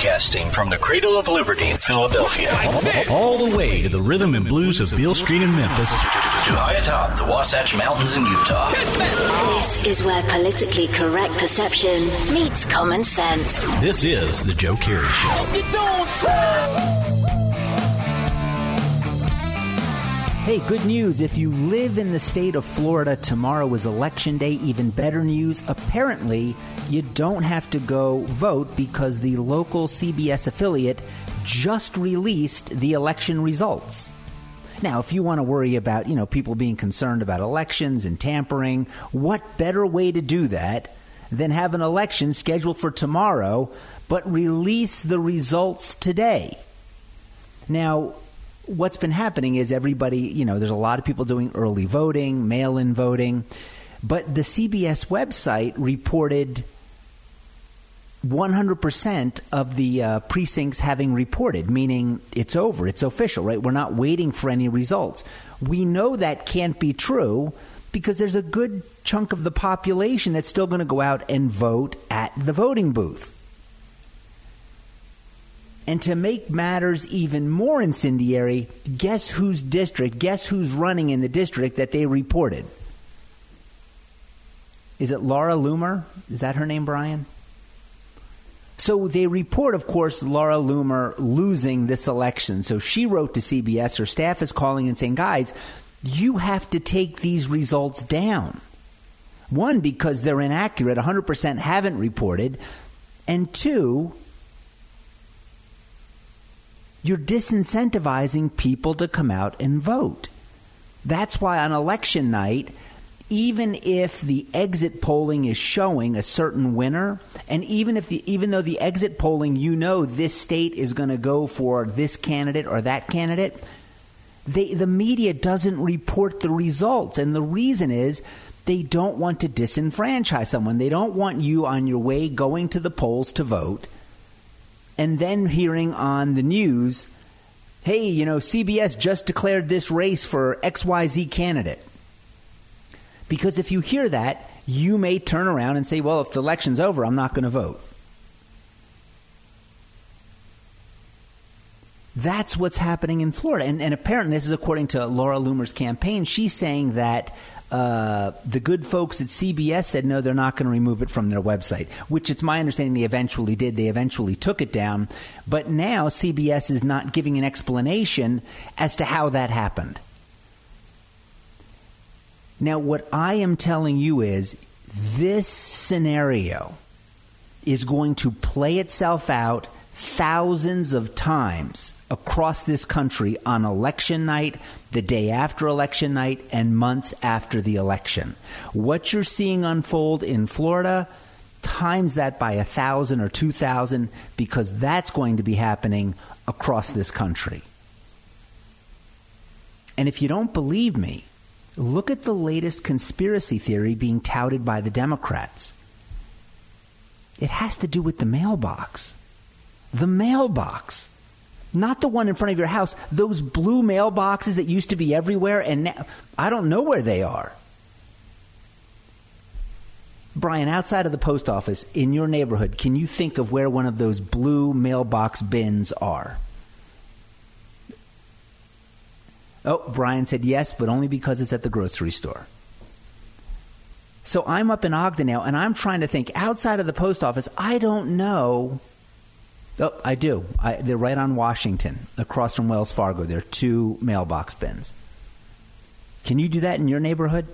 Broadcasting from the cradle of liberty in Philadelphia. All the way to the rhythm and blues of Beale Street in Memphis. To high atop the Wasatch Mountains in Utah. This is where politically correct perception meets common sense. This is The Joe Kerry Show. Hey, good news. If you live in the state of Florida, tomorrow is election day. Even better news. Apparently, you don't have to go vote because the local CBS affiliate just released the election results. Now, if you want to worry about, you know, people being concerned about elections and tampering, what better way to do that than have an election scheduled for tomorrow, but release the results today? Now, what's been happening is everybody, you know, there's a lot of people doing early voting, mail in voting, but the CBS website reported 100% of the uh, precincts having reported, meaning it's over, it's official, right? We're not waiting for any results. We know that can't be true because there's a good chunk of the population that's still going to go out and vote at the voting booth. And to make matters even more incendiary, guess whose district, guess who's running in the district that they reported? Is it Laura Loomer? Is that her name, Brian? So they report, of course, Laura Loomer losing this election. So she wrote to CBS. Her staff is calling and saying, guys, you have to take these results down. One, because they're inaccurate, 100% haven't reported. And two, you're disincentivizing people to come out and vote. That's why on election night, even if the exit polling is showing a certain winner, and even if the even though the exit polling you know this state is going to go for this candidate or that candidate, they, the media doesn't report the results, and the reason is they don't want to disenfranchise someone. They don't want you on your way going to the polls to vote and then hearing on the news, hey, you know, CBS just declared this race for XYZ candidate. Because if you hear that, you may turn around and say, well, if the election's over, I'm not going to vote. That's what's happening in Florida. And, and apparently, this is according to Laura Loomer's campaign. She's saying that uh, the good folks at CBS said no, they're not going to remove it from their website, which it's my understanding they eventually did. They eventually took it down. But now CBS is not giving an explanation as to how that happened. Now, what I am telling you is this scenario is going to play itself out thousands of times across this country on election night, the day after election night, and months after the election. What you're seeing unfold in Florida, times that by a thousand or two thousand, because that's going to be happening across this country. And if you don't believe me, look at the latest conspiracy theory being touted by the Democrats. It has to do with the mailbox. The mailbox not the one in front of your house. Those blue mailboxes that used to be everywhere, and now, I don't know where they are. Brian, outside of the post office in your neighborhood, can you think of where one of those blue mailbox bins are? Oh, Brian said yes, but only because it's at the grocery store. So I'm up in Ogden now, and I'm trying to think outside of the post office. I don't know Oh, I do. I, they're right on Washington, across from Wells Fargo. There are two mailbox bins. Can you do that in your neighborhood?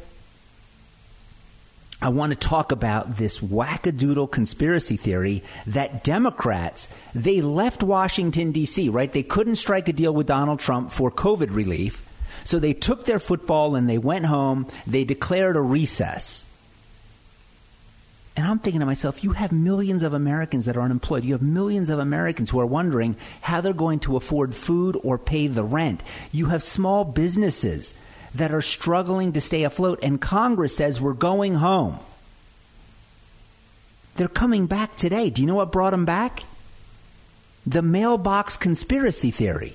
I want to talk about this wackadoodle conspiracy theory that Democrats, they left Washington, D.C., right? They couldn't strike a deal with Donald Trump for COVID relief. So they took their football and they went home. They declared a recess. And I'm thinking to myself, you have millions of Americans that are unemployed. You have millions of Americans who are wondering how they're going to afford food or pay the rent. You have small businesses that are struggling to stay afloat, and Congress says we're going home. They're coming back today. Do you know what brought them back? The mailbox conspiracy theory.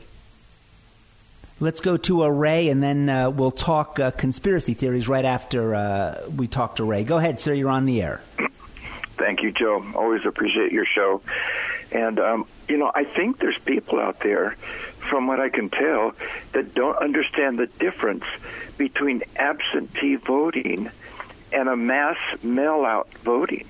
Let's go to Ray, and then uh, we'll talk uh, conspiracy theories right after uh, we talk to Ray. Go ahead, sir. You're on the air. Thank you, Joe. Always appreciate your show. And, um, you know, I think there's people out there, from what I can tell, that don't understand the difference between absentee voting and a mass mail out voting.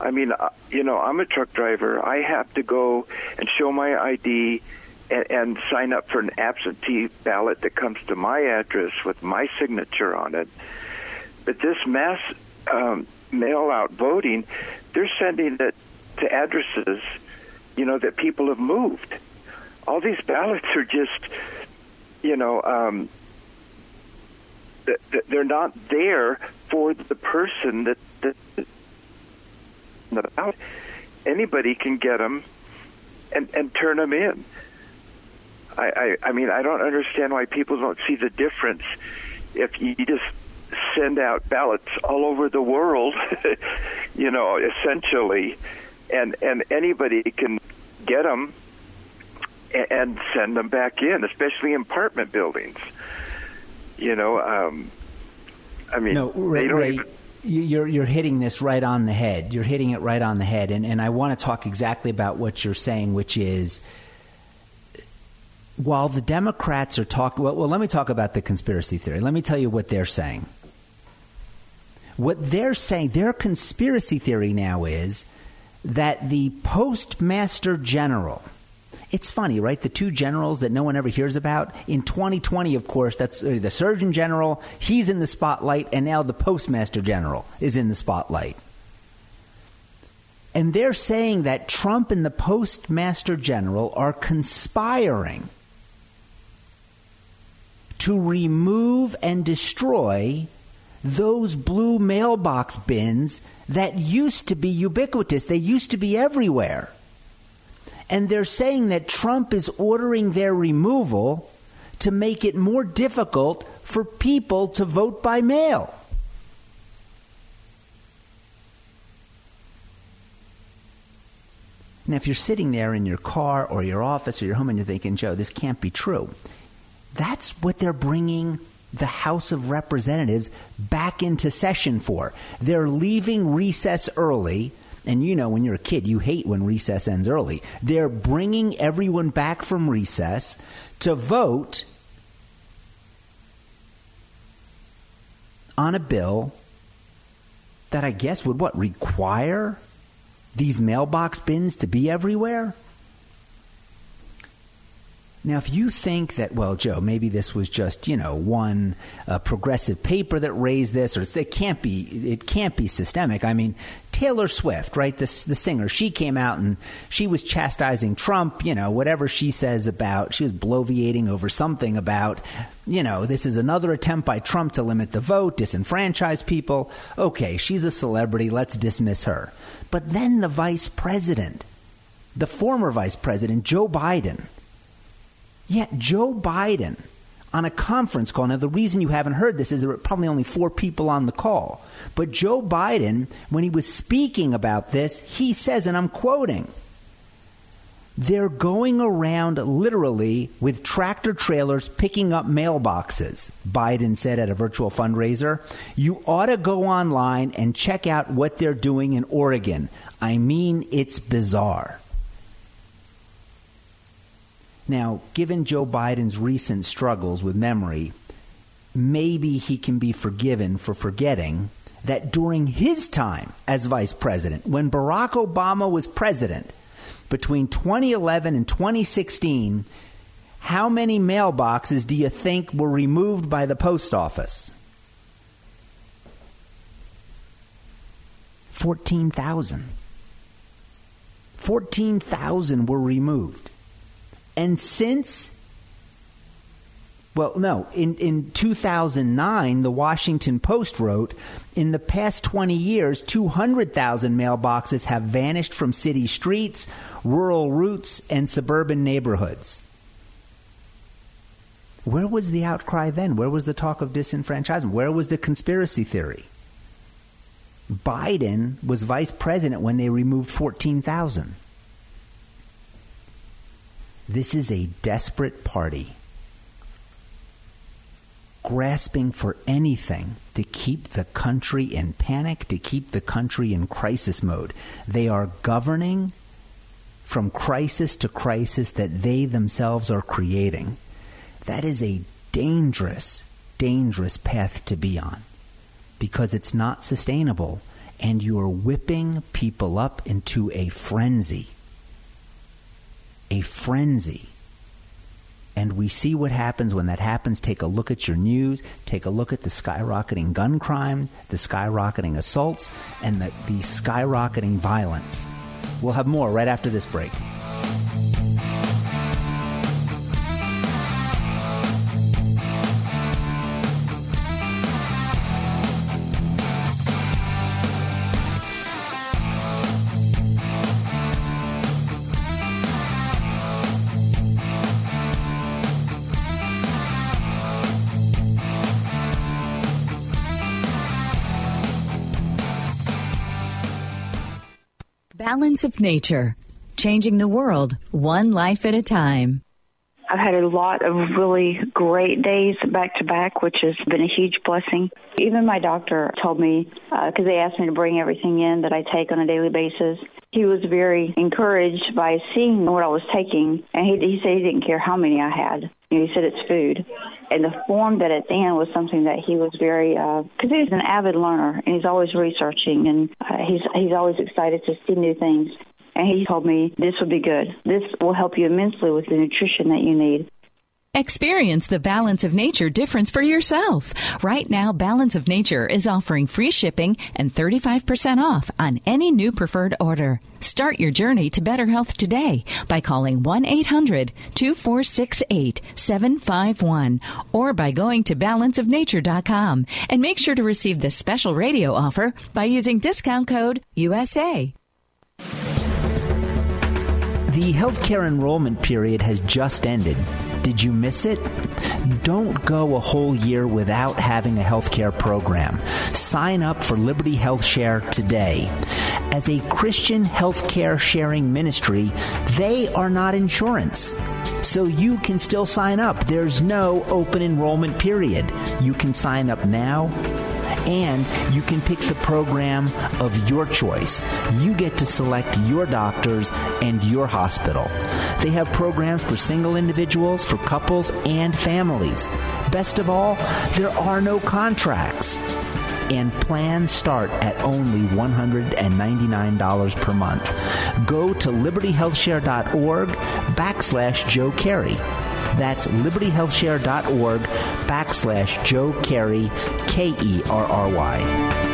I mean, uh, you know, I'm a truck driver. I have to go and show my ID and, and sign up for an absentee ballot that comes to my address with my signature on it. But this mass um, mail out voting, they're sending it to addresses, you know, that people have moved. All these ballots are just, you know, um, they're not there for the person that, that Anybody can get them and, and turn them in. I, I, I mean, I don't understand why people don't see the difference if you just send out ballots all over the world, you know, essentially, and and anybody can get them and send them back in, especially in apartment buildings. You know, um, I mean, no, Ray, Ray even... you're you're hitting this right on the head. You're hitting it right on the head, and and I want to talk exactly about what you're saying, which is while the Democrats are talking, well, well, let me talk about the conspiracy theory. Let me tell you what they're saying. What they're saying, their conspiracy theory now is that the postmaster general, it's funny, right? The two generals that no one ever hears about. In 2020, of course, that's uh, the Surgeon General, he's in the spotlight, and now the Postmaster General is in the spotlight. And they're saying that Trump and the Postmaster General are conspiring to remove and destroy those blue mailbox bins that used to be ubiquitous. They used to be everywhere. And they're saying that Trump is ordering their removal to make it more difficult for people to vote by mail. Now, if you're sitting there in your car or your office or your home and you're thinking, Joe, this can't be true, that's what they're bringing the House of Representatives back into session for. They're leaving recess early. And you know, when you're a kid, you hate when recess ends early. They're bringing everyone back from recess to vote on a bill that I guess would what require these mailbox bins to be everywhere? Now, if you think that, well, Joe, maybe this was just you know one uh, progressive paper that raised this, or it can't be, it can't be systemic. I mean, Taylor Swift, right, the the singer, she came out and she was chastising Trump, you know, whatever she says about, she was bloviating over something about, you know, this is another attempt by Trump to limit the vote, disenfranchise people. Okay, she's a celebrity, let's dismiss her. But then the vice president, the former vice president, Joe Biden Yet Joe Biden, on a conference call, now the reason you haven't heard this is there were probably only four people on the call. But Joe Biden, when he was speaking about this, he says, and I'm quoting, they're going around literally with tractor trailers picking up mailboxes, Biden said at a virtual fundraiser. You ought to go online and check out what they're doing in Oregon. I mean, it's bizarre. Now, given Joe Biden's recent struggles with memory, maybe he can be forgiven for forgetting that during his time as vice president, when Barack Obama was president, between 2011 and 2016, how many mailboxes do you think were removed by the post office? 14,000. 14,000 were removed. And since well, no. In, in 2009, the Washington Post wrote In the past 20 years, 200,000 mailboxes have vanished from city streets, rural routes, and suburban neighborhoods. Where was the outcry then? Where was the talk of disenfranchisement? Where was the conspiracy theory? Biden was vice president when they removed 14,000. This is a desperate party grasping for anything to keep the country in panic, to keep the country in crisis mode. They are governing from crisis to crisis that they themselves are creating. That is a dangerous, dangerous path to be on because it's not sustainable and you are whipping people up into a frenzy. A frenzy. And we see what happens when that happens. Take a look at your news. Take a look at the skyrocketing gun crime, the skyrocketing assaults, and the, the skyrocketing violence. We'll have more right after this break. Balance of Nature, changing the world one life at a time. I've had a lot of really great days back to back, which has been a huge blessing. Even my doctor told me, because uh, they asked me to bring everything in that I take on a daily basis. He was very encouraged by seeing what I was taking, and he, he said he didn't care how many I had. You said it's food. And the form that it's in was something that he was very, because uh, he's an avid learner and he's always researching and uh, he's he's always excited to see new things. And he told me this would be good. This will help you immensely with the nutrition that you need. Experience the Balance of Nature difference for yourself. Right now, Balance of Nature is offering free shipping and 35% off on any new preferred order. Start your journey to better health today by calling 1 800 246 8751 or by going to balanceofnature.com and make sure to receive this special radio offer by using discount code USA. The healthcare enrollment period has just ended. Did you miss it? Don't go a whole year without having a healthcare program. Sign up for Liberty Health Share today. As a Christian healthcare sharing ministry, they are not insurance. So you can still sign up. There's no open enrollment period. You can sign up now and you can pick the program of your choice. You get to select your doctors and your hospital. They have programs for single individuals, for couples, and families. Best of all, there are no contracts and plans start at only $199 per month. Go to libertyhealthshare.org backslash Joe Kerry. That's libertyhealthshare.org backslash Joe Kerry, K E R R Y.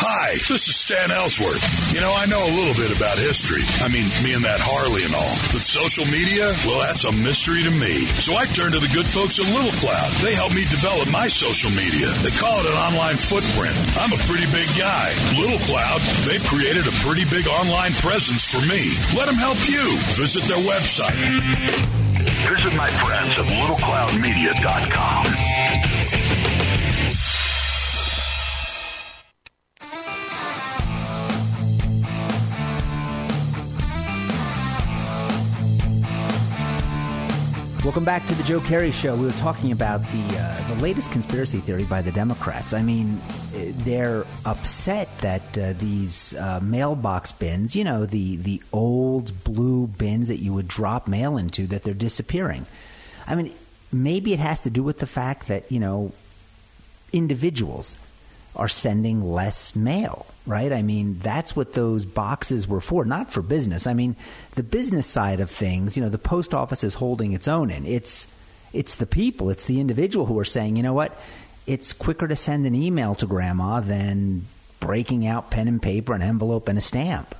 Hi, this is Stan Ellsworth. You know, I know a little bit about history. I mean, me and that Harley and all. But social media, well, that's a mystery to me. So I turned to the good folks at Little Cloud. They helped me develop my social media. They call it an online footprint. I'm a pretty big guy. Little Cloud, they've created a pretty big online presence for me. Let them help you. Visit their website. Visit my friends at littlecloudmedia.com. Welcome back to the Joe Kerry Show. We were talking about the uh, the latest conspiracy theory by the Democrats. I mean, they're upset that uh, these uh, mailbox bins, you know, the the old blue bins that you would drop mail into, that they're disappearing. I mean, maybe it has to do with the fact that you know individuals are sending less mail, right? I mean, that's what those boxes were for, not for business. I mean, the business side of things, you know, the post office is holding its own in. It's it's the people, it's the individual who are saying, you know what, it's quicker to send an email to grandma than breaking out pen and paper, an envelope, and a stamp.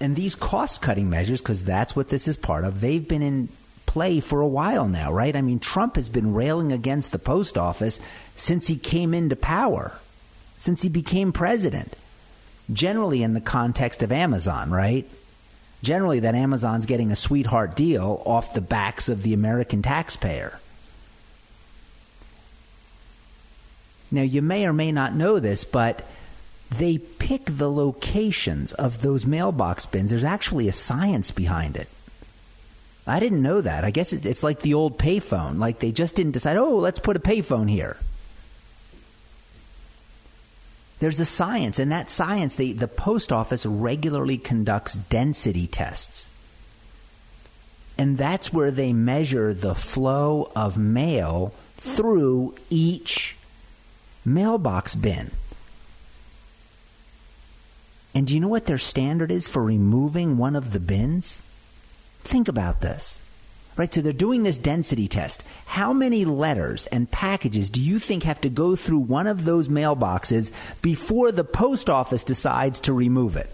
And these cost cutting measures, because that's what this is part of, they've been in play for a while now, right? I mean, Trump has been railing against the post office since he came into power. since he became president. Generally, in the context of Amazon, right? Generally, that Amazon's getting a sweetheart deal off the backs of the American taxpayer. Now, you may or may not know this, but they pick the locations of those mailbox bins. There's actually a science behind it. I didn't know that. I guess it's like the old payphone. Like they just didn't decide, oh, let's put a payphone here. There's a science, and that science, they, the post office regularly conducts density tests. And that's where they measure the flow of mail through each mailbox bin. And do you know what their standard is for removing one of the bins? Think about this. Right, so they're doing this density test. How many letters and packages do you think have to go through one of those mailboxes before the post office decides to remove it?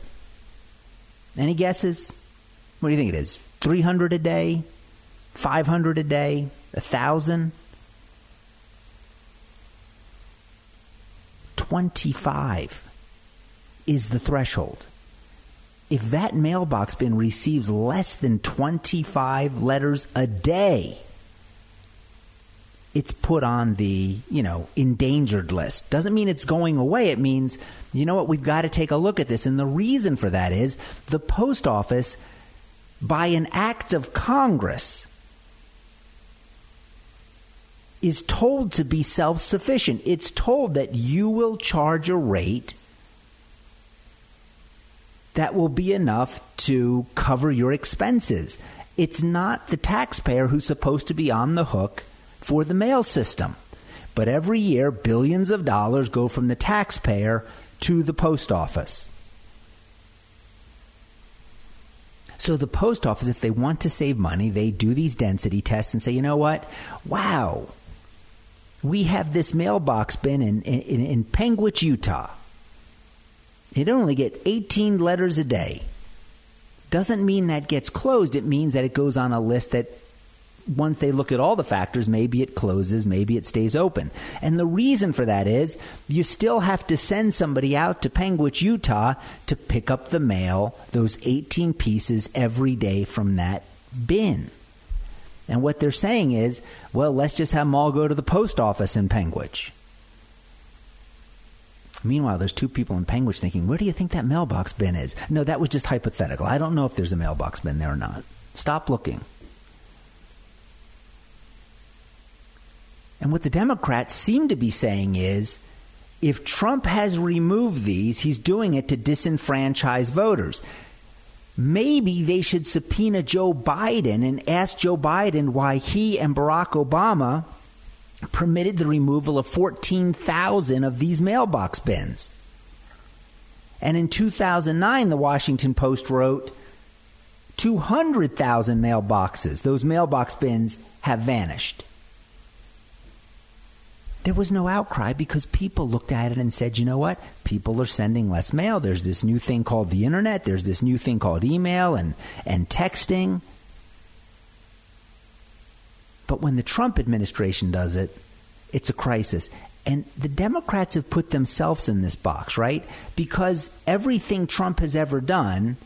Any guesses? What do you think it is? 300 a day? 500 a day? 1,000? 25 is the threshold. If that mailbox bin receives less than 25 letters a day, it's put on the, you know, endangered list. Doesn't mean it's going away. It means, you know what, we've got to take a look at this. And the reason for that is the post office, by an act of Congress, is told to be self sufficient. It's told that you will charge a rate that will be enough to cover your expenses. It's not the taxpayer who's supposed to be on the hook for the mail system. But every year, billions of dollars go from the taxpayer to the post office. So the post office, if they want to save money, they do these density tests and say, you know what? Wow, we have this mailbox bin in, in, in Panguitch, Utah. It only get 18 letters a day. Doesn't mean that gets closed. It means that it goes on a list that once they look at all the factors, maybe it closes, maybe it stays open. And the reason for that is you still have to send somebody out to Panguitch, Utah to pick up the mail, those 18 pieces every day from that bin. And what they're saying is, well, let's just have them all go to the post office in Panguitch. Meanwhile, there's two people in Panguitch thinking, where do you think that mailbox bin is? No, that was just hypothetical. I don't know if there's a mailbox bin there or not. Stop looking. And what the Democrats seem to be saying is if Trump has removed these, he's doing it to disenfranchise voters maybe they should subpoena Joe Biden and ask Joe Biden why he and Barack Obama permitted the removal of 14,000 of these mailbox bins. And in 2009, the Washington Post wrote 200,000 mailboxes, those mailbox bins, have vanished there was no outcry because people looked at it and said, you know what? People are sending less mail. There's this new thing called the internet. There's this new thing called email and, and texting. But when the Trump administration does it, it's a crisis. And the Democrats have put themselves in this box, right? Because everything Trump has ever done,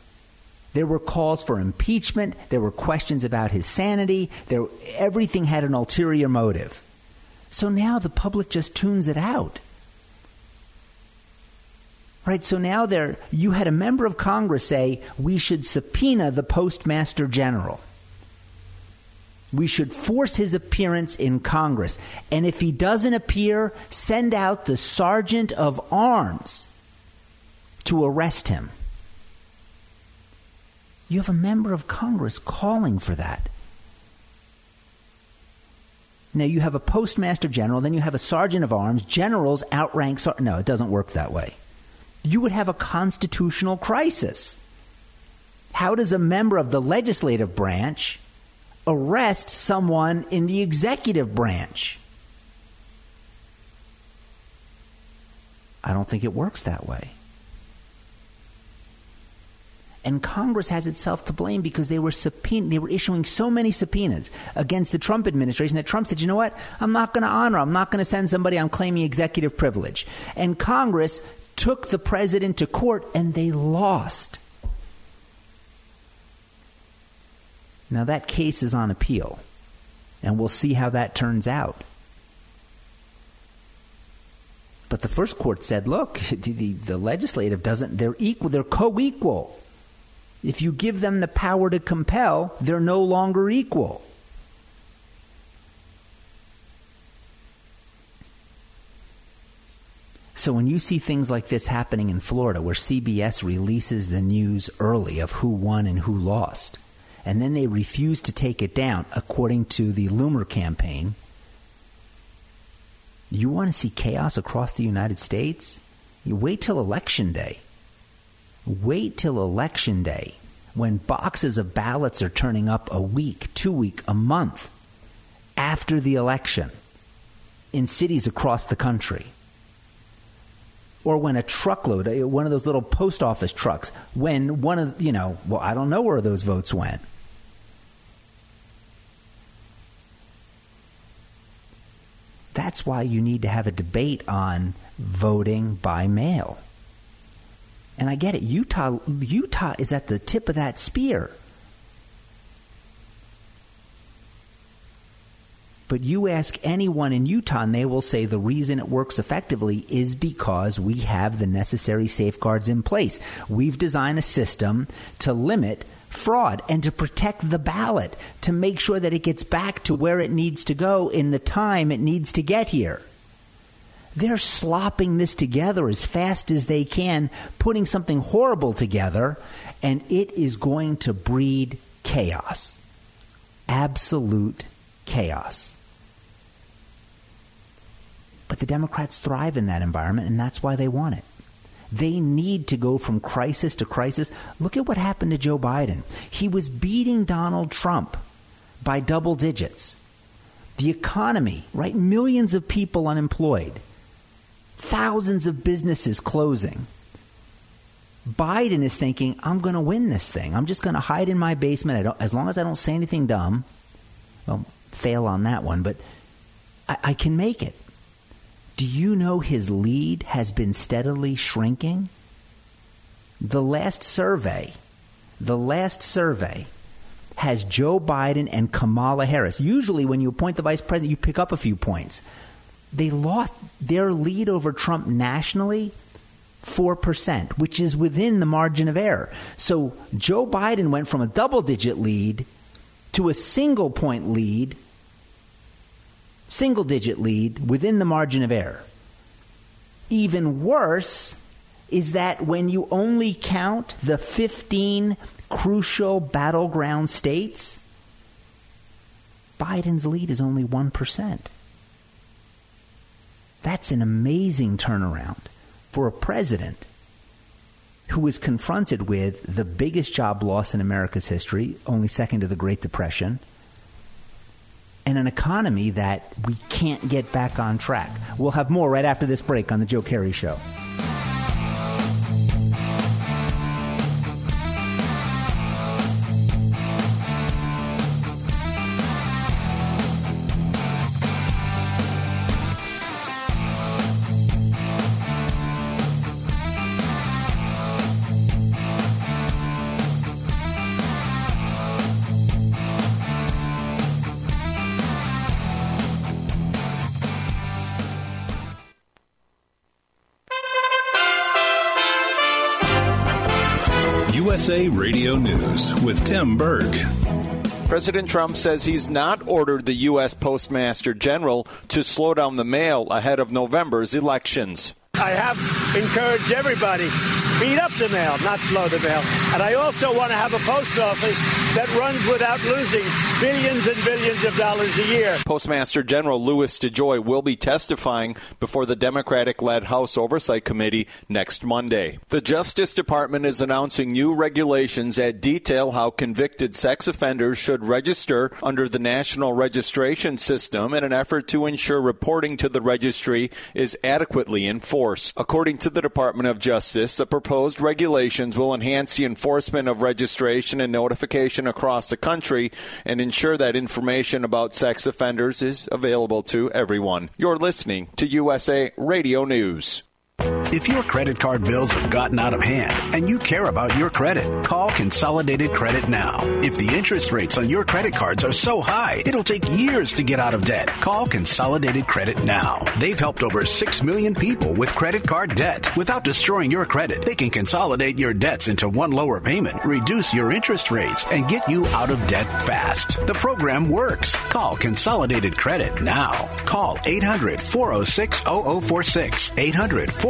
there were calls for impeachment, there were questions about his sanity, there, everything had an ulterior motive. So now the public just tunes it out. Right, so now there you had a member of Congress say we should subpoena the postmaster general. We should force his appearance in Congress. And if he doesn't appear, send out the sergeant of arms to arrest him. You have a member of Congress calling for that. Now you have a postmaster general, then you have a sergeant of arms. Generals outrank. Sar- no, it doesn't work that way. You would have a constitutional crisis. How does a member of the legislative branch arrest someone in the executive branch? I don't think it works that way. And Congress has itself to blame because they were subpoena, they were issuing so many subpoenas against the Trump administration that Trump said, "You know what? I'm not going to honor. I'm not going to send somebody I'm claiming executive privilege." And Congress took the president to court and they lost. Now that case is on appeal, and we'll see how that turns out. But the first court said, look, the, the, the legislative doesn't, they're equal, they're co equal. If you give them the power to compel, they're no longer equal. So when you see things like this happening in Florida, where CBS releases the news early of who won and who lost, and then they refuse to take it down, according to the Loomer campaign, you want to see chaos across the United States? You wait till election day. Wait till election day when boxes of ballots are turning up a week, two week, a month after the election in cities across the country. Or when a truckload, one of those little post office trucks, when one of, you know, well, I don't know where those votes went. That's why you need to have a debate on voting by mail. And I get it. Utah, Utah is at the tip of that spear. But you ask anyone in Utah, and they will say the reason it works effectively is because we have the necessary safeguards in place. We've designed a system to limit fraud and to protect the ballot, to make sure that it gets back to where it needs to go in the time it needs to get here. They're slopping this together as fast as they can, putting something horrible together, and it is going to breed chaos. Absolute chaos. But the Democrats thrive in that environment, and that's why they want it. They need to go from crisis to crisis. Look at what happened to Joe Biden. He was beating Donald Trump by double digits. The economy, right? Millions of people unemployed thousands of businesses closing. Biden is thinking, I'm going to win this thing. I'm just going to hide in my basement. as long as I don't say anything dumb, well, fail on that one, but I, I can make it. Do you know his lead has been steadily shrinking? The last survey, the last survey has Joe Biden and Kamala Harris. Usually, when you appoint the vice president, you pick up a few points they lost their lead over Trump nationally 4%, which is within the margin of error. So Joe Biden went from a double digit lead to a single point lead, single digit lead within the margin of error. Even worse is that when you only count the 15 crucial battleground states, Biden's lead is only 1%. That's an amazing turnaround for a president who was confronted with the biggest job loss in America's history, only second to the Great Depression, and an economy that we can't get back on track. We'll have more right after this break on The Joe Kerry Show. Tim Berg. President Trump says he's not ordered the U.S. Postmaster General to slow down the mail ahead of November's elections. I have encouraged everybody speed up the mail, not slow the mail. And I also want to have a post office that runs without losing billions and billions of dollars a year. Postmaster General Louis DeJoy will be testifying before the Democratic led House Oversight Committee next Monday. The Justice Department is announcing new regulations that detail how convicted sex offenders should register under the National Registration System in an effort to ensure reporting to the registry is adequately enforced. According to the Department of Justice, the proposed regulations will enhance the enforcement of registration and notification across the country and ensure that information about sex offenders is available to everyone. You're listening to USA Radio News. If your credit card bills have gotten out of hand and you care about your credit, call Consolidated Credit now. If the interest rates on your credit cards are so high, it'll take years to get out of debt. Call Consolidated Credit now. They've helped over 6 million people with credit card debt. Without destroying your credit, they can consolidate your debts into one lower payment, reduce your interest rates, and get you out of debt fast. The program works. Call Consolidated Credit now. Call 800 406 0046. 800 406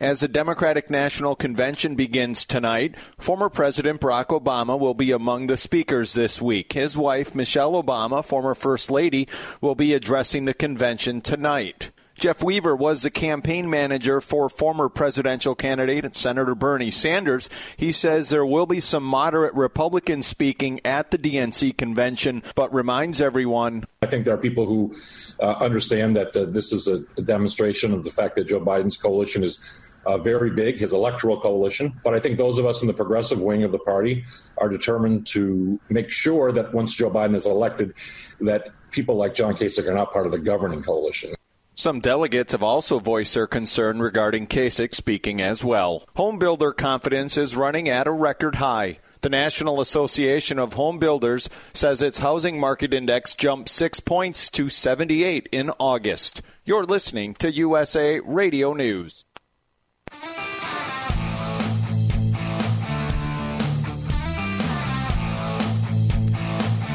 As the Democratic National Convention begins tonight, former President Barack Obama will be among the speakers this week. His wife, Michelle Obama, former First Lady, will be addressing the convention tonight. Jeff Weaver was the campaign manager for former presidential candidate Senator Bernie Sanders. He says there will be some moderate Republicans speaking at the DNC convention, but reminds everyone. I think there are people who uh, understand that uh, this is a, a demonstration of the fact that Joe Biden's coalition is uh, very big, his electoral coalition. But I think those of us in the progressive wing of the party are determined to make sure that once Joe Biden is elected, that people like John Kasich are not part of the governing coalition. Some delegates have also voiced their concern regarding Kasich speaking as well. Home builder confidence is running at a record high. The National Association of Home Builders says its housing market index jumped six points to 78 in August. You're listening to USA Radio News.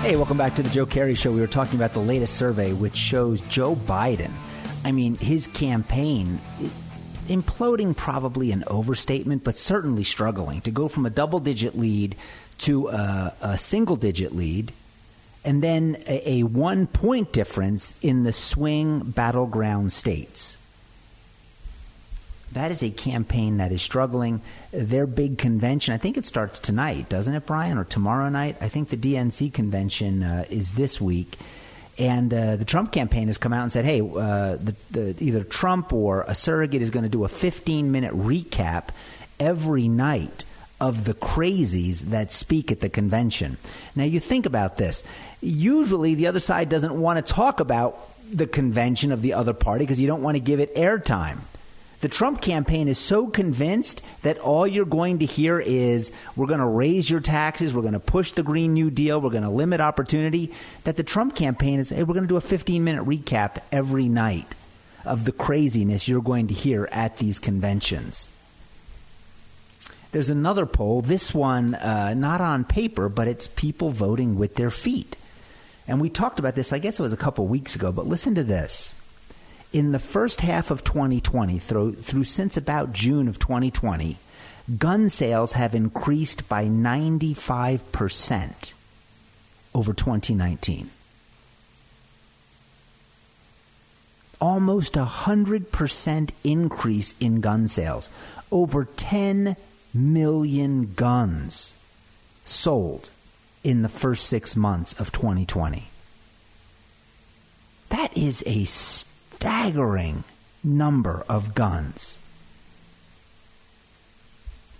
Hey, welcome back to the Joe Kerry Show. We were talking about the latest survey, which shows Joe Biden. I mean, his campaign imploding probably an overstatement, but certainly struggling to go from a double digit lead to a, a single digit lead, and then a, a one point difference in the swing battleground states. That is a campaign that is struggling. Their big convention, I think it starts tonight, doesn't it, Brian, or tomorrow night? I think the DNC convention uh, is this week. And uh, the Trump campaign has come out and said, hey, uh, the, the, either Trump or a surrogate is going to do a 15 minute recap every night of the crazies that speak at the convention. Now, you think about this. Usually, the other side doesn't want to talk about the convention of the other party because you don't want to give it airtime. The Trump campaign is so convinced that all you're going to hear is we're going to raise your taxes, we're going to push the Green New Deal, we're going to limit opportunity, that the Trump campaign is, hey, we're going to do a 15 minute recap every night of the craziness you're going to hear at these conventions. There's another poll, this one uh, not on paper, but it's people voting with their feet. And we talked about this, I guess it was a couple weeks ago, but listen to this in the first half of 2020, through, through since about June of 2020, gun sales have increased by 95% over 2019. Almost a 100% increase in gun sales. Over 10 million guns sold in the first six months of 2020. That is a staggering number of guns.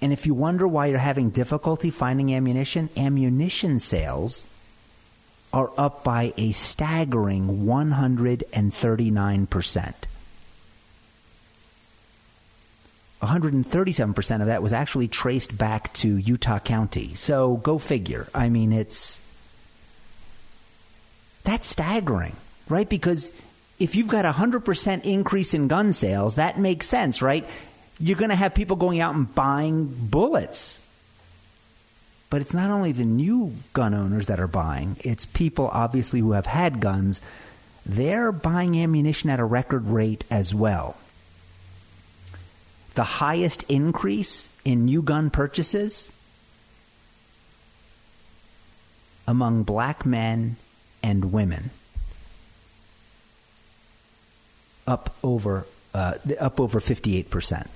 And if you wonder why you're having difficulty finding ammunition, ammunition sales are up by a staggering 139%. 137% of that was actually traced back to Utah County. So go figure. I mean, it's That's staggering, right? Because if you've got a 100% increase in gun sales, that makes sense, right? You're going to have people going out and buying bullets. But it's not only the new gun owners that are buying, it's people obviously who have had guns. They're buying ammunition at a record rate as well. The highest increase in new gun purchases among black men and women up over uh, up over 58%.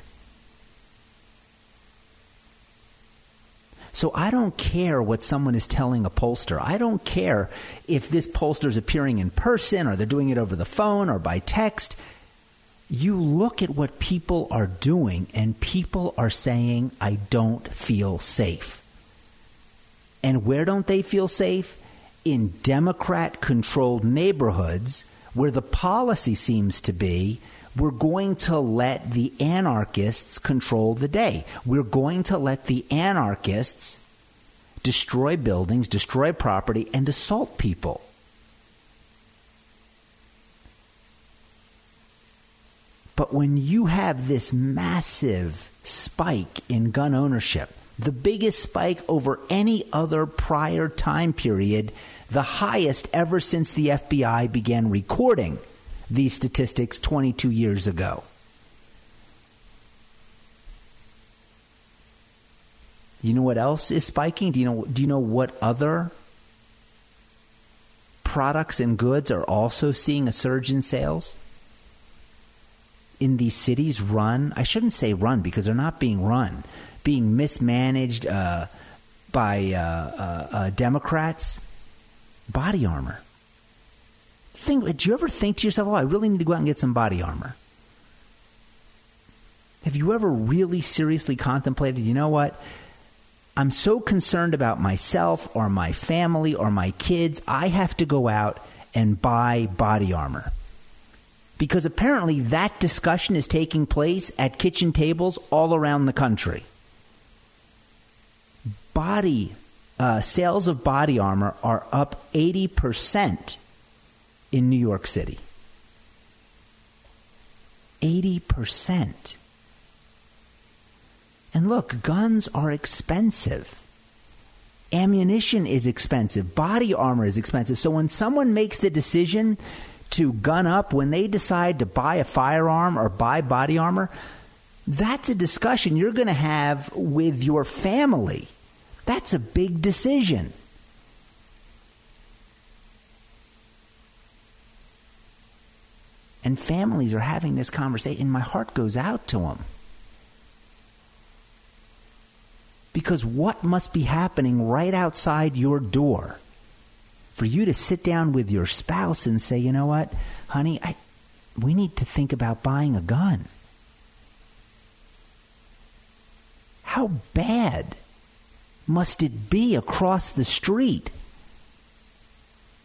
So I don't care what someone is telling a pollster. I don't care if this pollster is appearing in person or they're doing it over the phone or by text. You look at what people are doing, and people are saying, I don't feel safe. And where don't they feel safe? In Democrat controlled neighborhoods where the policy seems to be we're going to let the anarchists control the day. We're going to let the anarchists destroy buildings, destroy property, and assault people. But when you have this massive spike in gun ownership, the biggest spike over any other prior time period, the highest ever since the FBI began recording these statistics 22 years ago. You know what else is spiking? Do you know do you know what other products and goods are also seeing a surge in sales? In these cities run, I shouldn't say run because they're not being run, being mismanaged uh, by uh, uh, uh Democrats. Body armor think, did you ever think to yourself, oh, I really need to go out and get some body armor? Have you ever really seriously contemplated, you know what? I'm so concerned about myself or my family or my kids, I have to go out and buy body armor. Because apparently that discussion is taking place at kitchen tables all around the country. Body uh, sales of body armor are up 80% in New York City. 80%. And look, guns are expensive. Ammunition is expensive. Body armor is expensive. So when someone makes the decision to gun up, when they decide to buy a firearm or buy body armor, that's a discussion you're going to have with your family. That's a big decision. and families are having this conversation, and my heart goes out to them. Because what must be happening right outside your door for you to sit down with your spouse and say, you know what, honey, I, we need to think about buying a gun? How bad must it be across the street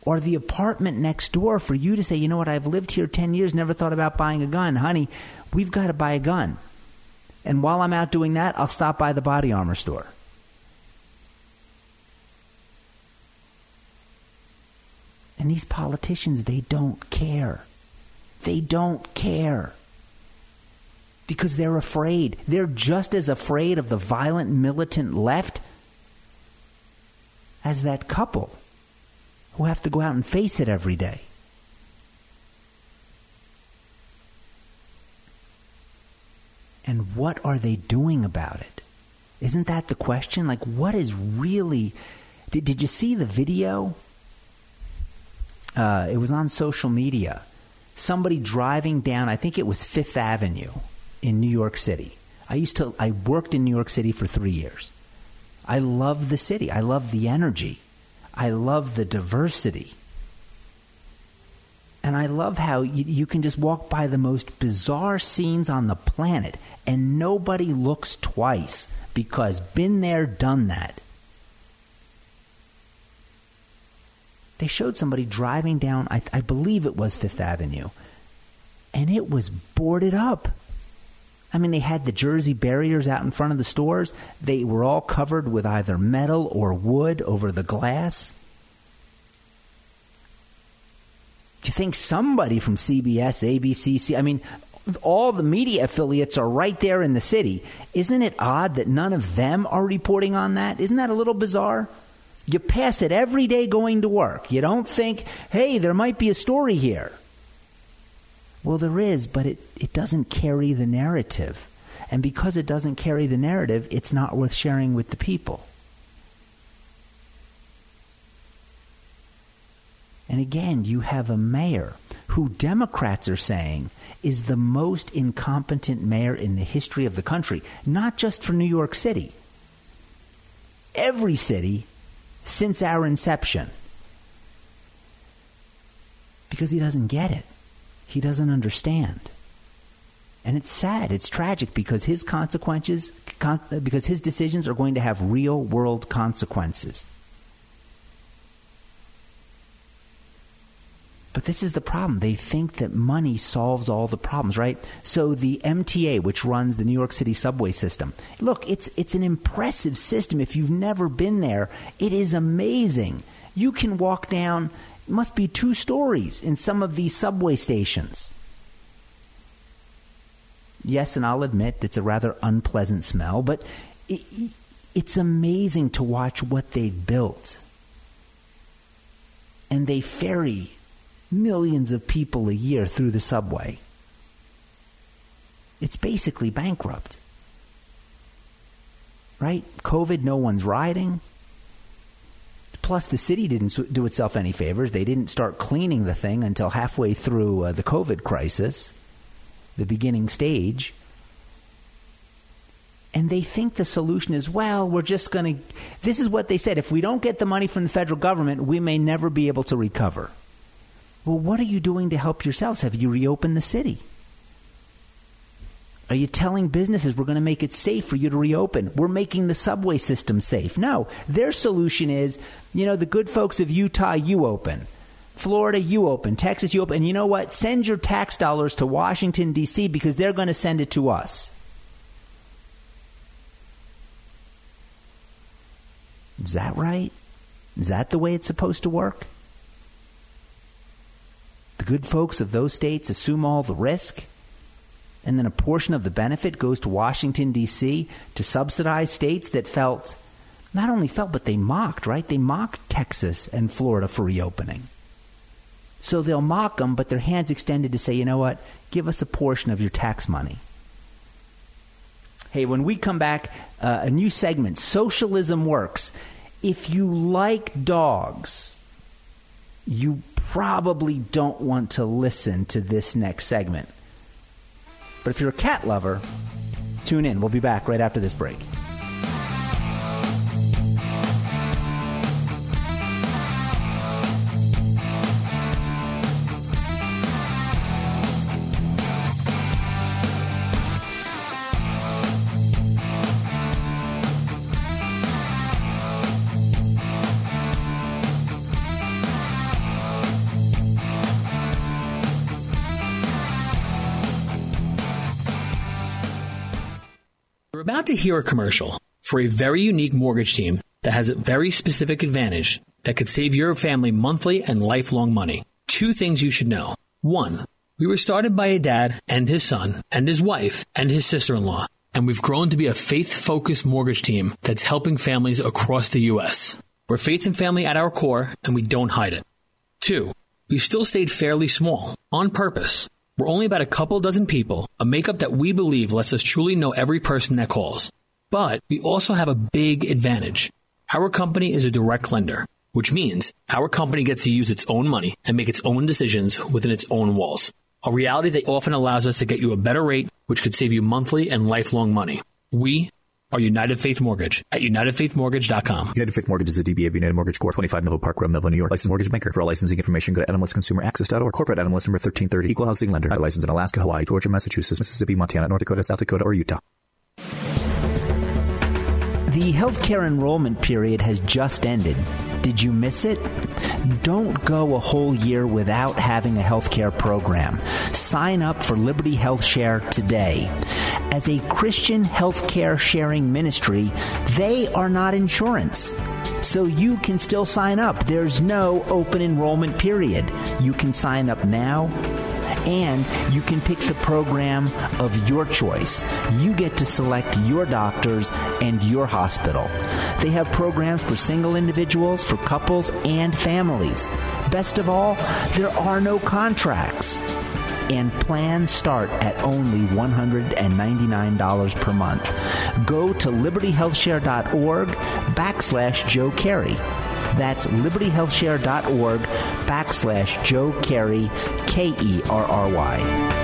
or the apartment next door for you to say, you know what, I've lived here 10 years, never thought about buying a gun. Honey, we've got to buy a gun. And while I'm out doing that, I'll stop by the body armor store. And these politicians, they don't care. They don't care. Because they're afraid. They're just as afraid of the violent militant left as that couple who have to go out and face it every day. And what are they doing about it? Isn't that the question? Like, what is really. Did, did you see the video? Uh, it was on social media. Somebody driving down, I think it was Fifth Avenue in New York City. I used to, I worked in New York City for three years. I love the city. I love the energy. I love the diversity. And I love how you, you, can just walk by the most bizarre scenes on the planet and nobody looks twice because been there, done that. They showed somebody driving down, I, I believe it was Fifth Avenue, and it was boarded up. I mean, they had the Jersey barriers out in front of the stores. They were all covered with either metal or wood over the glass. Do you think somebody from CBS, ABC, I mean, all the media affiliates are right there in the city. Isn't it odd that none of them are reporting on that? Isn't that a little bizarre? You pass it every day going to work. You don't think, hey, there might be a story here. Well, there is, but it, it doesn't carry the narrative. And because it doesn't carry the narrative, it's not worth sharing with the people. And again, you have a mayor who Democrats are saying is the most incompetent mayor in the history of the country, not just for New York City. Every city since our inception. Because he doesn't get it. He doesn't understand. And it's sad, it's tragic because his consequences because his decisions are going to have real world consequences. But this is the problem. They think that money solves all the problems, right? So the MTA, which runs the New York City subway system, look, it's it's an impressive system. If you've never been there, it is amazing. You can walk down, must be two stories in some of these subway stations. Yes, and I'll admit it's a rather unpleasant smell, but it, it's amazing to watch what they've built. And they ferry millions of people a year through the subway. It's basically bankrupt. Right? COVID, no one's riding. Plus, the city didn't do itself any favors. They didn't start cleaning the thing until halfway through uh, the COVID crisis, the beginning stage. And they think the solution is well, we're just going to. This is what they said. If we don't get the money from the federal government, we may never be able to recover. Well, what are you doing to help yourselves? Have you reopened the city? Are you telling businesses we're going to make it safe for you to reopen? We're making the subway system safe. No, their solution is, you know, the good folks of Utah, you open. Florida, you open. Texas, you open. And you know what? Send your tax dollars to Washington, D.C. because they're going to send it to us. Is that right? Is that the way it's supposed to work? The good folks of those states assume all the risk, and then a portion of the benefit goes to Washington, D.C. to subsidize states that felt, not only felt, but they mocked, right? They mocked Texas and Florida for reopening. So they'll mock them, but their hands extended to say, you know what? Give us a portion of your tax money. Hey, when we come back, uh, a new segment, Socialism Works. If you like dogs, you probably don't want to listen to this next segment. But if you're a cat lover, tune in. We'll be back right after this break. To hear a commercial for a very unique mortgage team that has a very specific advantage that could save your family monthly and lifelong money. Two things you should know. One, we were started by a dad and his son and his wife and his sister-in-law, and we've grown to be a faith-focused mortgage team that's helping families across the U.S. We're faith and family at our core, and we don't hide it. Two, we've still stayed fairly small, on purpose, we're only about a couple dozen people, a makeup that we believe lets us truly know every person that calls. But we also have a big advantage. Our company is a direct lender, which means our company gets to use its own money and make its own decisions within its own walls. A reality that often allows us to get you a better rate, which could save you monthly and lifelong money. We are United Faith Mortgage at UnitedFaithMortgage.com. United Faith Mortgage is a DBA of United Mortgage Corp. 25 Melville Park Road, Melville, New York. Licensed mortgage banker. For all licensing information, go to NMLSConsumerAccess.org. Corporate NMLS number 1330. Equal housing lender. I license in Alaska, Hawaii, Georgia, Massachusetts, Mississippi, Montana, North Dakota, South Dakota, or Utah. The healthcare enrollment period has just ended. Did you miss it? Don't go a whole year without having a healthcare program. Sign up for Liberty Health Share today. As a Christian healthcare sharing ministry, they are not insurance. so you can still sign up. There's no open enrollment period. You can sign up now and you can pick the program of your choice. You get to select your doctors and your hospital. They have programs for single individuals, for couples, and families. Best of all, there are no contracts and plans start at only $199 per month. Go to libertyhealthshare.org backslash Joe Kerry. That's libertyhealthshare.org backslash Joe Kerry, K E R R Y.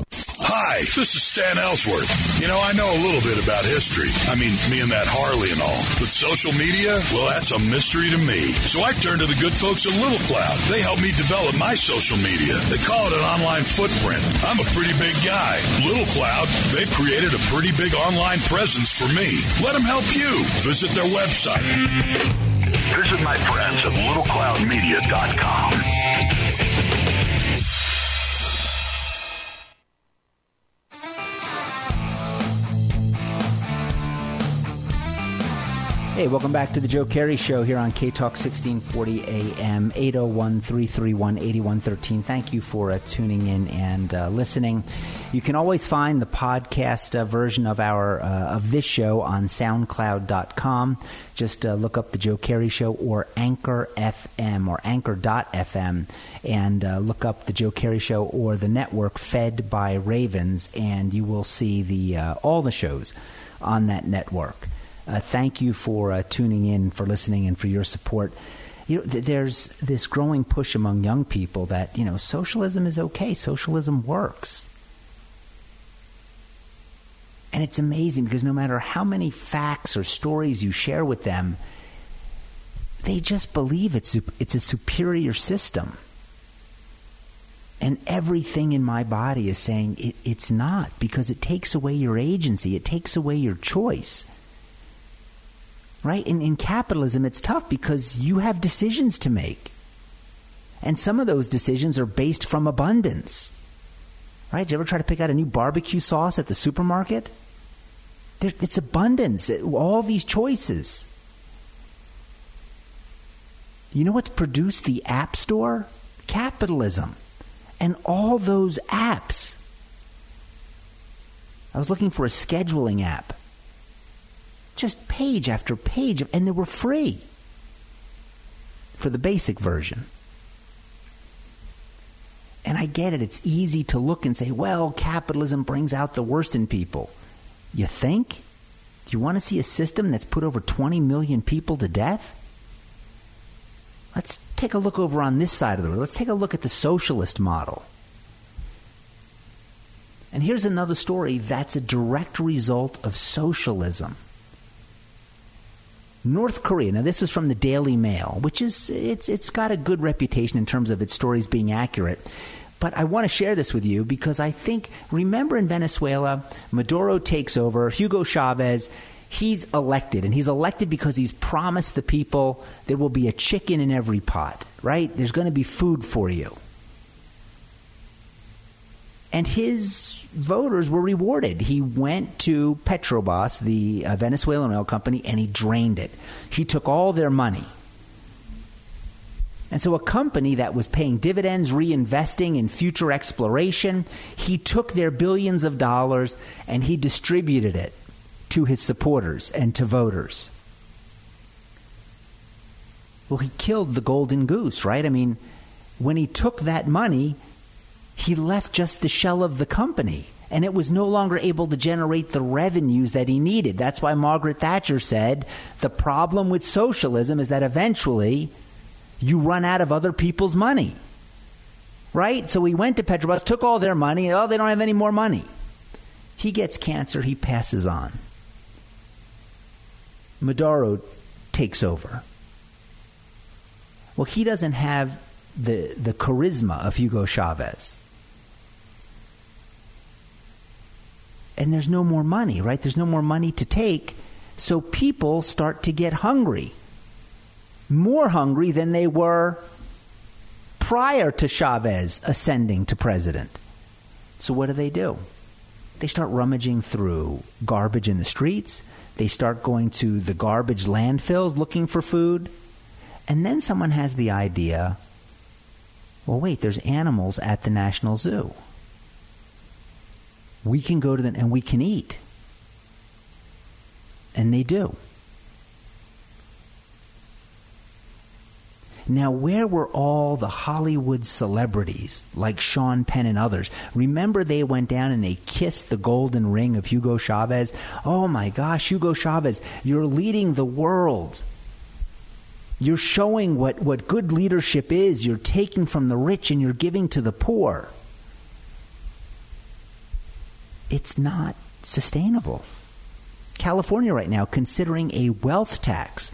Hi, this is Stan Ellsworth. You know, I know a little bit about history. I mean, me and that Harley and all. But social media, well, that's a mystery to me. So I turned to the good folks at Little Cloud. They helped me develop my social media. They call it an online footprint. I'm a pretty big guy. Little Cloud, they've created a pretty big online presence for me. Let them help you. Visit their website. Visit my friends at littlecloudmedia.com. Hey, welcome back to the Joe Kerry Show here on K Talk 1640 AM, 801 331 8113. Thank you for uh, tuning in and uh, listening. You can always find the podcast uh, version of our uh, of this show on SoundCloud.com. Just uh, look up the Joe Kerry Show or Anchor FM or Anchor.fm and uh, look up the Joe Kerry Show or the network Fed by Ravens, and you will see the all the shows on that network. Uh, thank you for uh, tuning in, for listening, and for your support. You know, th- there's this growing push among young people that you know socialism is okay, socialism works, and it's amazing because no matter how many facts or stories you share with them, they just believe it's it's a superior system. And everything in my body is saying it, it's not because it takes away your agency, it takes away your choice right? In, in capitalism, it's tough because you have decisions to make. And some of those decisions are based from abundance. Right? Did you ever try to pick out a new barbecue sauce at the supermarket? There, it's abundance. All these choices. You know what's produced the App Store? Capitalism. And all those apps. I was looking for a scheduling app just page after page, and they were free for the basic version. And I get it. It's easy to look and say, well, capitalism brings out the worst in people. You think? Do you want to see a system that's put over 20 million people to death? Let's take a look over on this side of the world. Let's take a look at the socialist model. And here's another story that's a direct result of socialism. North Korea. Now, this was from the Daily Mail, which is it's it's got a good reputation in terms of its stories being accurate. But I want to share this with you because I think remember in Venezuela, Maduro takes over, Hugo Chavez. He's elected, and he's elected because he's promised the people there will be a chicken in every pot, right? There's going to be food for you. And his voters were rewarded. He went to Petrobras, the uh, Venezuelan oil company, and he drained it. He took all their money. And so, a company that was paying dividends, reinvesting in future exploration, he took their billions of dollars and he distributed it to his supporters and to voters. Well, he killed the golden goose, right? I mean, when he took that money, he left just the shell of the company and it was no longer able to generate the revenues that he needed. That's why Margaret Thatcher said the problem with socialism is that eventually you run out of other people's money. Right? So he went to Petrobras, took all their money. Oh, they don't have any more money. He gets cancer, he passes on. Maduro takes over. Well, he doesn't have the, the charisma of Hugo Chavez. And there's no more money, right? There's no more money to take. So people start to get hungry. More hungry than they were prior to Chavez ascending to president. So what do they do? They start rummaging through garbage in the streets. They start going to the garbage landfills looking for food. And then someone has the idea well, wait, there's animals at the National Zoo. We can go to them and we can eat. And they do. Now, where were all the Hollywood celebrities like Sean Penn and others? Remember, they went down and they kissed the golden ring of Hugo Chavez? Oh my gosh, Hugo Chavez, you're leading the world. You're showing what, what good leadership is. You're taking from the rich and you're giving to the poor. It's not sustainable. California, right now, considering a wealth tax.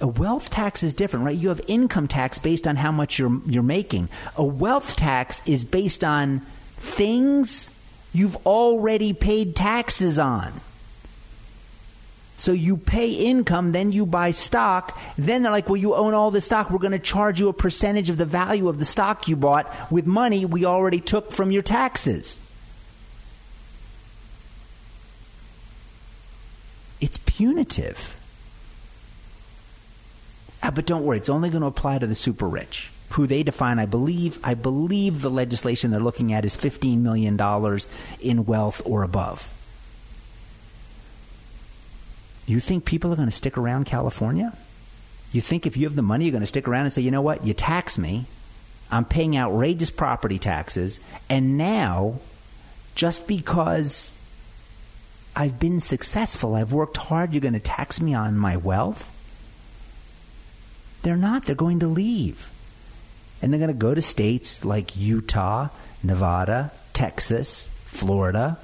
A wealth tax is different, right? You have income tax based on how much you're, you're making. A wealth tax is based on things you've already paid taxes on. So you pay income, then you buy stock. Then they're like, well, you own all the stock. We're going to charge you a percentage of the value of the stock you bought with money we already took from your taxes. It's punitive. Ah, but don't worry, it's only going to apply to the super rich, who they define, I believe, I believe the legislation they're looking at is $15 million in wealth or above. You think people are going to stick around California? You think if you have the money, you're going to stick around and say, you know what, you tax me, I'm paying outrageous property taxes, and now, just because I've been successful, I've worked hard, you're going to tax me on my wealth? They're not. They're going to leave. And they're going to go to states like Utah, Nevada, Texas, Florida,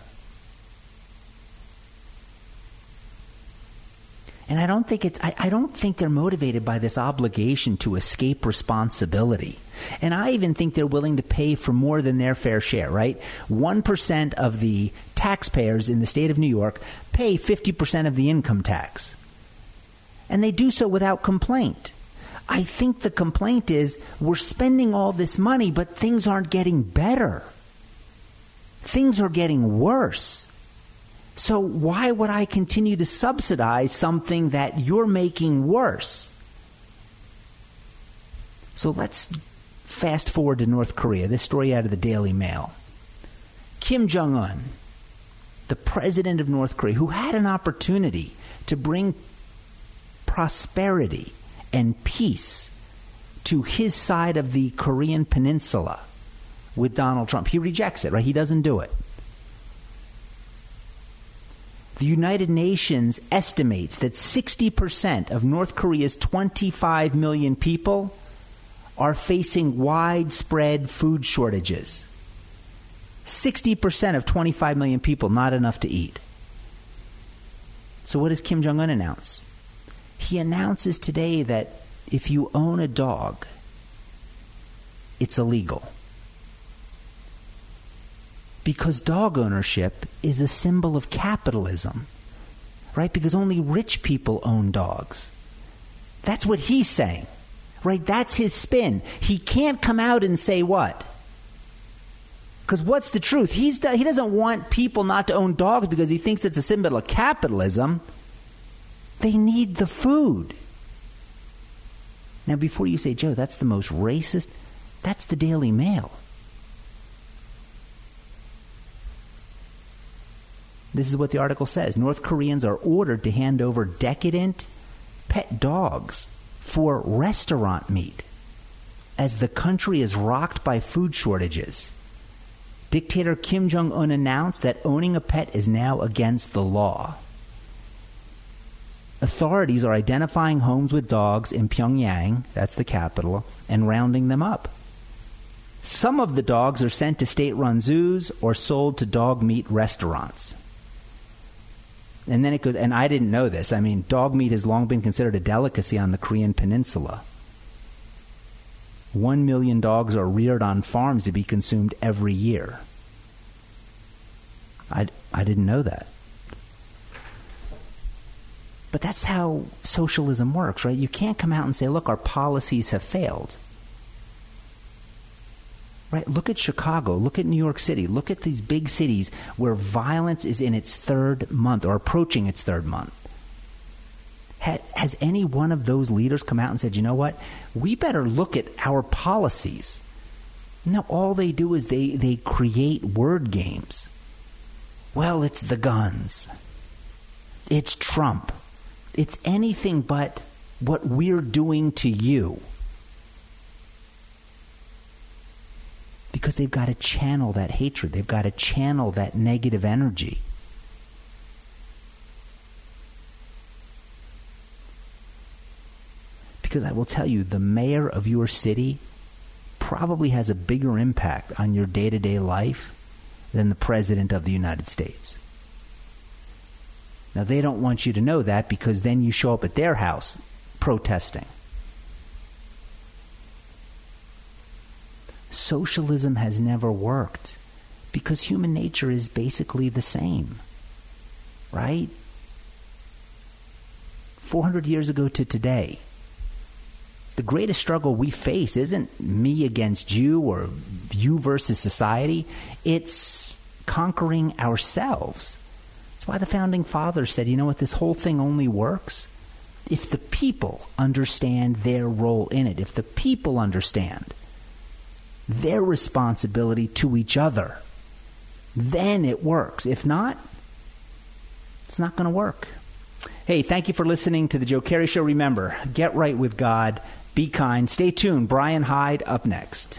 And I don't think it, I, I don't think they're motivated by this obligation to escape responsibility. And I even think they're willing to pay for more than their fair share, right? 1% of the taxpayers in the state of New York pay 50% of the income tax. And they do so without complaint. I think the complaint is we're spending all this money, but things aren't getting better. Things are getting worse. So why would I continue to subsidize something that you're making worse? So let's fast forward to North Korea. This story out of the Daily Mail. Kim Jong un, the president of North Korea, who had an opportunity to bring prosperity and peace to his side of the Korean peninsula with Donald Trump. He rejects it, right? He doesn't do it. The United Nations estimates that 60% of North Korea's 25 million people are facing widespread food shortages. 60% of 25 million people, not enough to eat. So, what does Kim Jong un announce? He announces today that if you own a dog, it's illegal because dog ownership is a symbol of capitalism, right? Because only rich people own dogs. That's what he's saying, right? That's his spin. He can't come out and say what? Because what's the truth? He's, he doesn't want people not to own dogs because he thinks it's a symbol of capitalism. They need the food. Now, before you say, Joe, that's the most racist, that's the Daily Mail. This is what the article says North Koreans are ordered to hand over decadent pet dogs for restaurant meat as the country is rocked by food shortages. Dictator Kim Jong un announced that owning a pet is now against the law. Authorities are identifying homes with dogs in Pyongyang, that's the capital, and rounding them up. Some of the dogs are sent to state run zoos or sold to dog meat restaurants. And then it goes, and I didn't know this. I mean, dog meat has long been considered a delicacy on the Korean Peninsula. One million dogs are reared on farms to be consumed every year. I, I didn't know that. But that's how socialism works, right? You can't come out and say, look, our policies have failed. Right? Look at Chicago. Look at New York City. Look at these big cities where violence is in its third month or approaching its third month. has any one of those leaders come out and said, you know what? We better look at our policies. No, all they do is they, they create word games. Well, it's the guns. It's Trump. It's anything but what we're doing to you. Because they've got to channel that hatred, they've got to channel that negative energy. Because I will tell you, the mayor of your city probably has a bigger impact on your day to day life than the President of the United States. Now, they don't want you to know that because then you show up at their house protesting. Socialism has never worked because human nature is basically the same, right? 400 years ago to today, the greatest struggle we face isn't me against you or you versus society, it's conquering ourselves. That's why the founding fathers said, you know what, this whole thing only works if the people understand their role in it, if the people understand their responsibility to each other, then it works. If not, it's not going to work. Hey, thank you for listening to the Joe Kerry Show. Remember, get right with God, be kind, stay tuned. Brian Hyde up next.